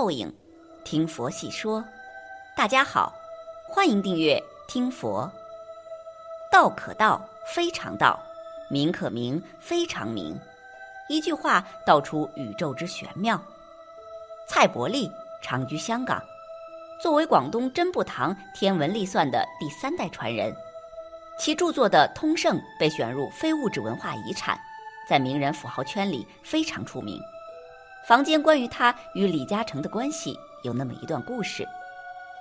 报应，听佛细说。大家好，欢迎订阅听佛。道可道，非常道；名可名，非常名。一句话道出宇宙之玄妙。蔡伯利长居香港，作为广东真布堂天文历算的第三代传人，其著作的《通胜》被选入非物质文化遗产，在名人富豪圈里非常出名。房间关于他与李嘉诚的关系有那么一段故事。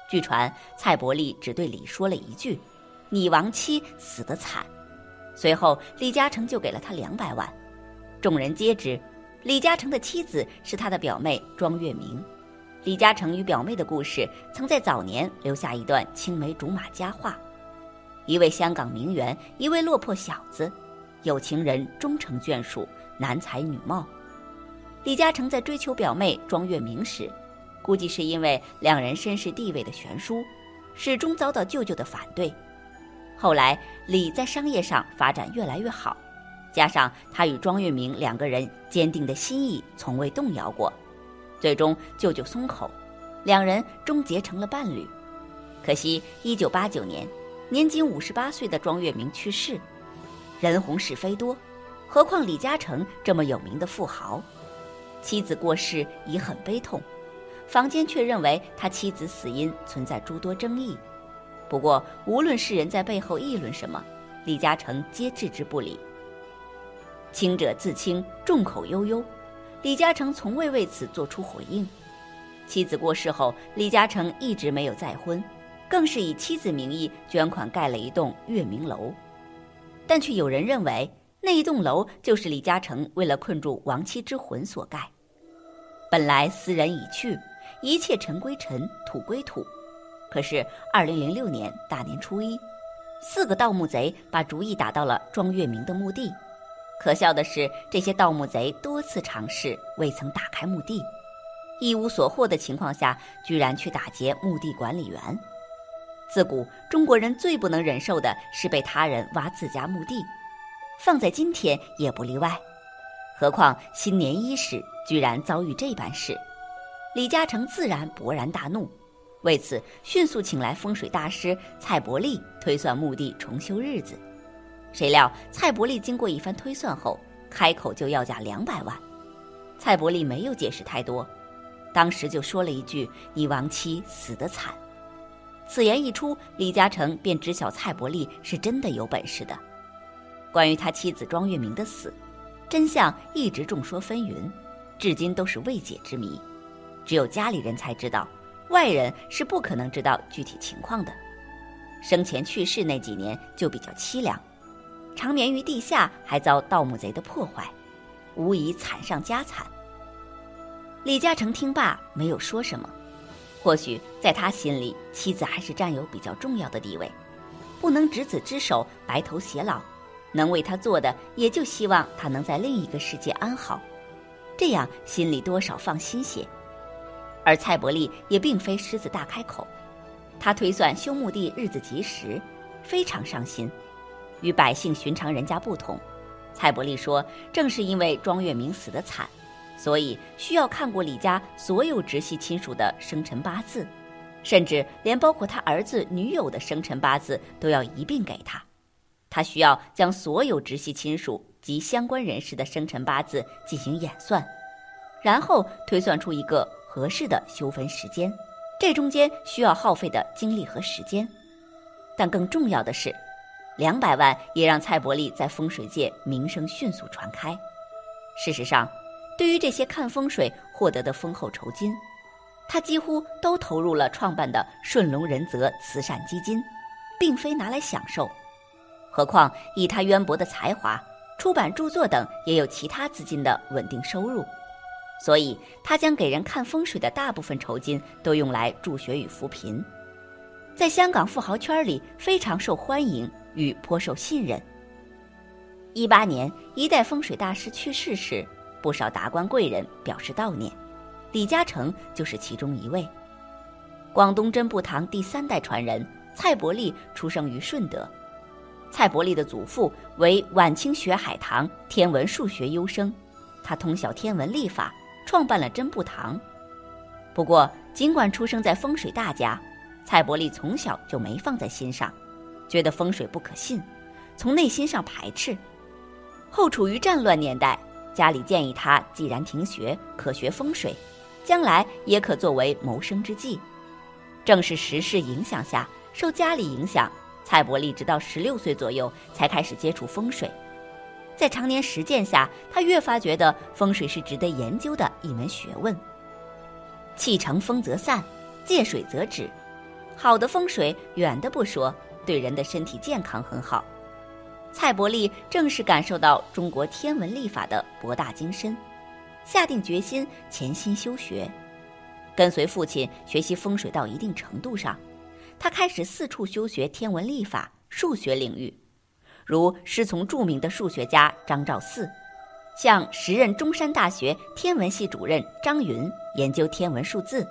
据传，蔡伯利只对李说了一句：“你亡妻死得惨。”随后，李嘉诚就给了他两百万。众人皆知，李嘉诚的妻子是他的表妹庄月明。李嘉诚与表妹的故事，曾在早年留下一段青梅竹马佳话：一位香港名媛，一位落魄小子，有情人终成眷属，男才女貌。李嘉诚在追求表妹庄月明时，估计是因为两人身世地位的悬殊，始终遭到舅舅的反对。后来李在商业上发展越来越好，加上他与庄月明两个人坚定的心意从未动摇过，最终舅舅松口，两人终结成了伴侣。可惜一九八九年，年仅五十八岁的庄月明去世。人红是非多，何况李嘉诚这么有名的富豪。妻子过世已很悲痛，坊间却认为他妻子死因存在诸多争议。不过，无论世人在背后议论什么，李嘉诚皆置之不理。清者自清，众口悠悠，李嘉诚从未为此做出回应。妻子过世后，李嘉诚一直没有再婚，更是以妻子名义捐款盖了一栋月明楼，但却有人认为。那一栋楼就是李嘉诚为了困住亡妻之魂所盖。本来斯人已去，一切尘归尘，土归土。可是二零零六年大年初一，四个盗墓贼把主意打到了庄月明的墓地。可笑的是，这些盗墓贼多次尝试，未曾打开墓地，一无所获的情况下，居然去打劫墓地管理员。自古中国人最不能忍受的是被他人挖自家墓地。放在今天也不例外，何况新年伊始居然遭遇这般事，李嘉诚自然勃然大怒，为此迅速请来风水大师蔡伯利推算墓地重修日子。谁料蔡伯利经过一番推算后，开口就要价两百万。蔡伯利没有解释太多，当时就说了一句：“你亡妻死得惨。”此言一出，李嘉诚便知晓蔡伯利是真的有本事的。关于他妻子庄月明的死，真相一直众说纷纭，至今都是未解之谜。只有家里人才知道，外人是不可能知道具体情况的。生前去世那几年就比较凄凉，长眠于地下，还遭盗墓贼的破坏，无疑惨上加惨。李嘉诚听罢没有说什么，或许在他心里，妻子还是占有比较重要的地位，不能执子之手，白头偕老。能为他做的，也就希望他能在另一个世界安好，这样心里多少放心些。而蔡伯利也并非狮子大开口，他推算修墓地日子吉时，非常上心。与百姓寻常人家不同，蔡伯利说，正是因为庄月明死得惨，所以需要看过李家所有直系亲属的生辰八字，甚至连包括他儿子女友的生辰八字都要一并给他。他需要将所有直系亲属及相关人士的生辰八字进行演算，然后推算出一个合适的修坟时间。这中间需要耗费的精力和时间，但更重要的是，两百万也让蔡伯利在风水界名声迅速传开。事实上，对于这些看风水获得的丰厚酬金，他几乎都投入了创办的顺龙仁泽慈善基金，并非拿来享受。何况以他渊博的才华，出版著作等也有其他资金的稳定收入，所以他将给人看风水的大部分酬金都用来助学与扶贫，在香港富豪圈里非常受欢迎与颇受信任。一八年，一代风水大师去世时，不少达官贵人表示悼念，李嘉诚就是其中一位。广东真布堂第三代传人蔡伯利出生于顺德，蔡伯利的祖父为晚清学海棠天文数学优生，他通晓天文历法，创办了真布堂。不过，尽管出生在风水大家，蔡伯利从小就没放在心上，觉得风水不可信，从内心上排斥。后处于战乱年代，家里建议他既然停学，可学风水，将来也可作为谋生之计。正是时势影响下，受家里影响，蔡伯利直到十六岁左右才开始接触风水。在常年实践下，他越发觉得风水是值得研究的一门学问。气成风则散，借水则止。好的风水，远的不说，对人的身体健康很好。蔡伯利正是感受到中国天文历法的博大精深，下定决心潜心修学，跟随父亲学习风水到一定程度上，他开始四处修学天文历法、数学领域，如师从著名的数学家张兆四，向时任中山大学天文系主任张云研究天文数字，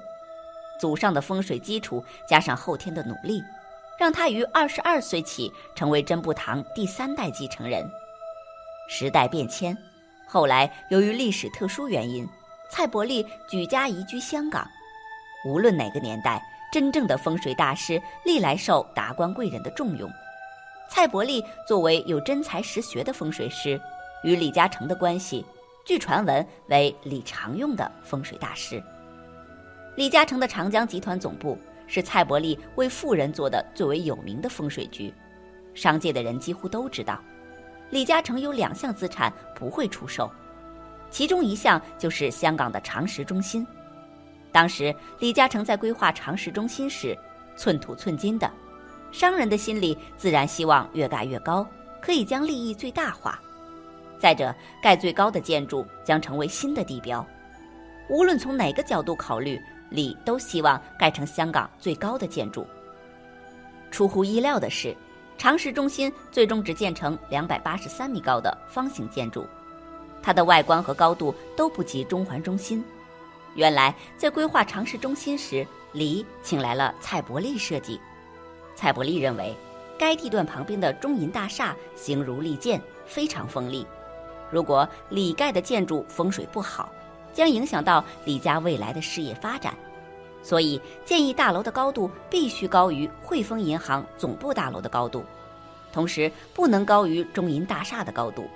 祖上的风水基础加上后天的努力。让他于二十二岁起成为真布堂第三代继承人。时代变迁，后来由于历史特殊原因，蔡伯利举家移居香港。无论哪个年代，真正的风水大师历来受达官贵人的重用。蔡伯利作为有真才实学的风水师，与李嘉诚的关系，据传闻为李常用的风水大师。李嘉诚的长江集团总部。是蔡伯利为富人做的最为有名的风水局，商界的人几乎都知道。李嘉诚有两项资产不会出售，其中一项就是香港的长实中心。当时李嘉诚在规划长实中心时，寸土寸金的，商人的心里自然希望越盖越高，可以将利益最大化。再者，盖最高的建筑将成为新的地标，无论从哪个角度考虑。李都希望盖成香港最高的建筑。出乎意料的是，长实中心最终只建成两百八十三米高的方形建筑，它的外观和高度都不及中环中心。原来在规划长实中心时，李请来了蔡伯利设计。蔡伯利认为，该地段旁边的中银大厦形如利剑，非常锋利。如果李盖的建筑风水不好，将影响到李家未来的事业发展，所以建议大楼的高度必须高于汇丰银行总部大楼的高度，同时不能高于中银大厦的高度。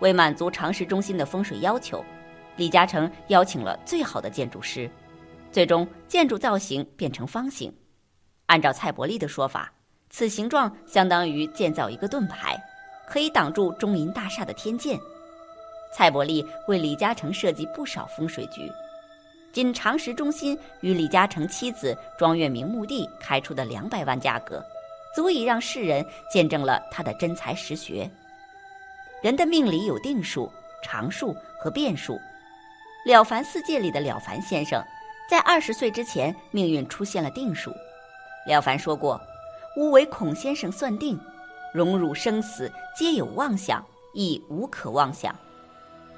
为满足长实中心的风水要求，李嘉诚邀请了最好的建筑师，最终建筑造型变成方形。按照蔡伯利的说法，此形状相当于建造一个盾牌，可以挡住中银大厦的天堑。蔡伯利为李嘉诚设计不少风水局，仅常识中心与李嘉诚妻子庄月明墓地开出的两百万价格，足以让世人见证了他的真才实学。人的命里有定数、常数和变数。了凡四戒里的了凡先生，在二十岁之前命运出现了定数。了凡说过：“吾为孔先生算定，荣辱生死皆有妄想，亦无可妄想。”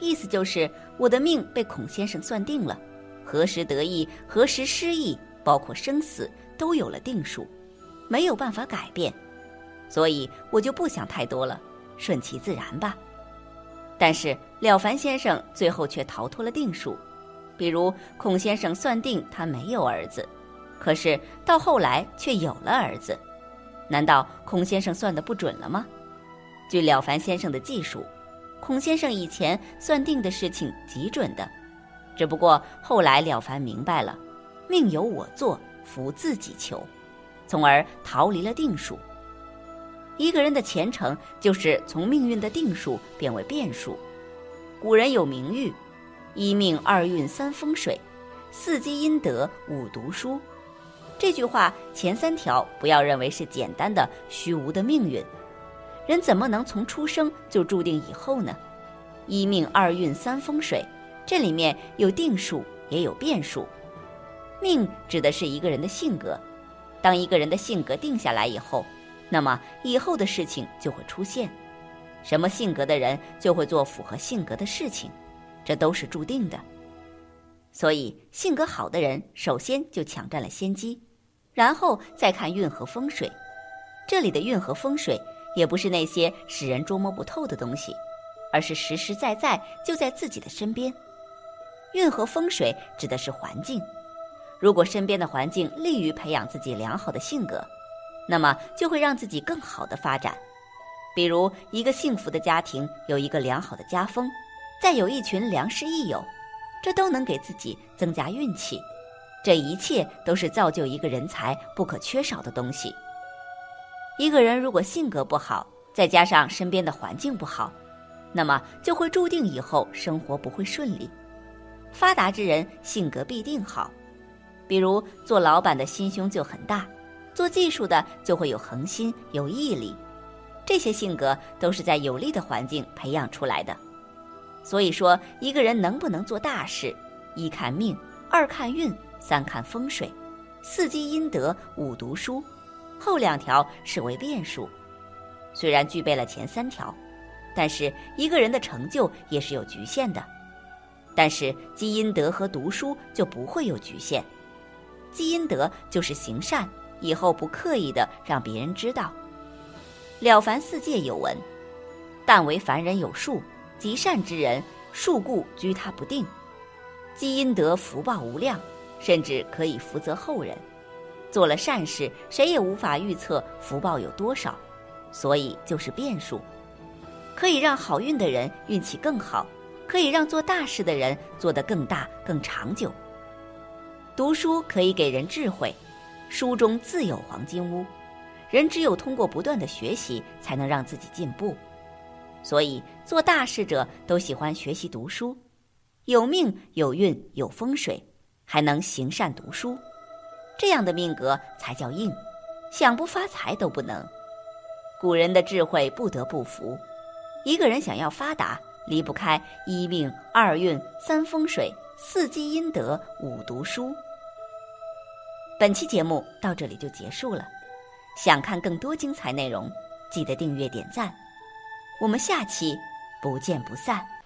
意思就是我的命被孔先生算定了，何时得意，何时失意，包括生死都有了定数，没有办法改变，所以我就不想太多了，顺其自然吧。但是了凡先生最后却逃脱了定数，比如孔先生算定他没有儿子，可是到后来却有了儿子，难道孔先生算的不准了吗？据了凡先生的记述。孔先生以前算定的事情极准的，只不过后来了凡明白了，命由我做，福自己求，从而逃离了定数。一个人的前程就是从命运的定数变为变数。古人有名誉：一命二运三风水，四积阴德五读书。这句话前三条不要认为是简单的虚无的命运。人怎么能从出生就注定以后呢？一命二运三风水，这里面有定数也有变数。命指的是一个人的性格，当一个人的性格定下来以后，那么以后的事情就会出现。什么性格的人就会做符合性格的事情，这都是注定的。所以，性格好的人首先就抢占了先机，然后再看运和风水。这里的运和风水也不是那些使人捉摸不透的东西，而是实实在在就在自己的身边。运和风水指的是环境，如果身边的环境利于培养自己良好的性格，那么就会让自己更好的发展。比如，一个幸福的家庭有一个良好的家风，再有一群良师益友，这都能给自己增加运气。这一切都是造就一个人才不可缺少的东西。一个人如果性格不好，再加上身边的环境不好，那么就会注定以后生活不会顺利。发达之人性格必定好，比如做老板的心胸就很大，做技术的就会有恒心、有毅力。这些性格都是在有利的环境培养出来的。所以说，一个人能不能做大事，一看命，二看运，三看风水，四积阴德，五读书。后两条视为变数，虽然具备了前三条，但是一个人的成就也是有局限的。但是积阴德和读书就不会有局限。积阴德就是行善，以后不刻意的让别人知道。了凡四戒有闻：但为凡人有数，极善之人，数故居他不定。积阴德福报无量，甚至可以福泽后人。做了善事，谁也无法预测福报有多少，所以就是变数，可以让好运的人运气更好，可以让做大事的人做得更大更长久。读书可以给人智慧，书中自有黄金屋，人只有通过不断的学习，才能让自己进步。所以做大事者都喜欢学习读书，有命有运有风水，还能行善读书。这样的命格才叫硬，想不发财都不能。古人的智慧不得不服。一个人想要发达，离不开一命、二运、三风水、四积阴德、五读书。本期节目到这里就结束了。想看更多精彩内容，记得订阅点赞。我们下期不见不散。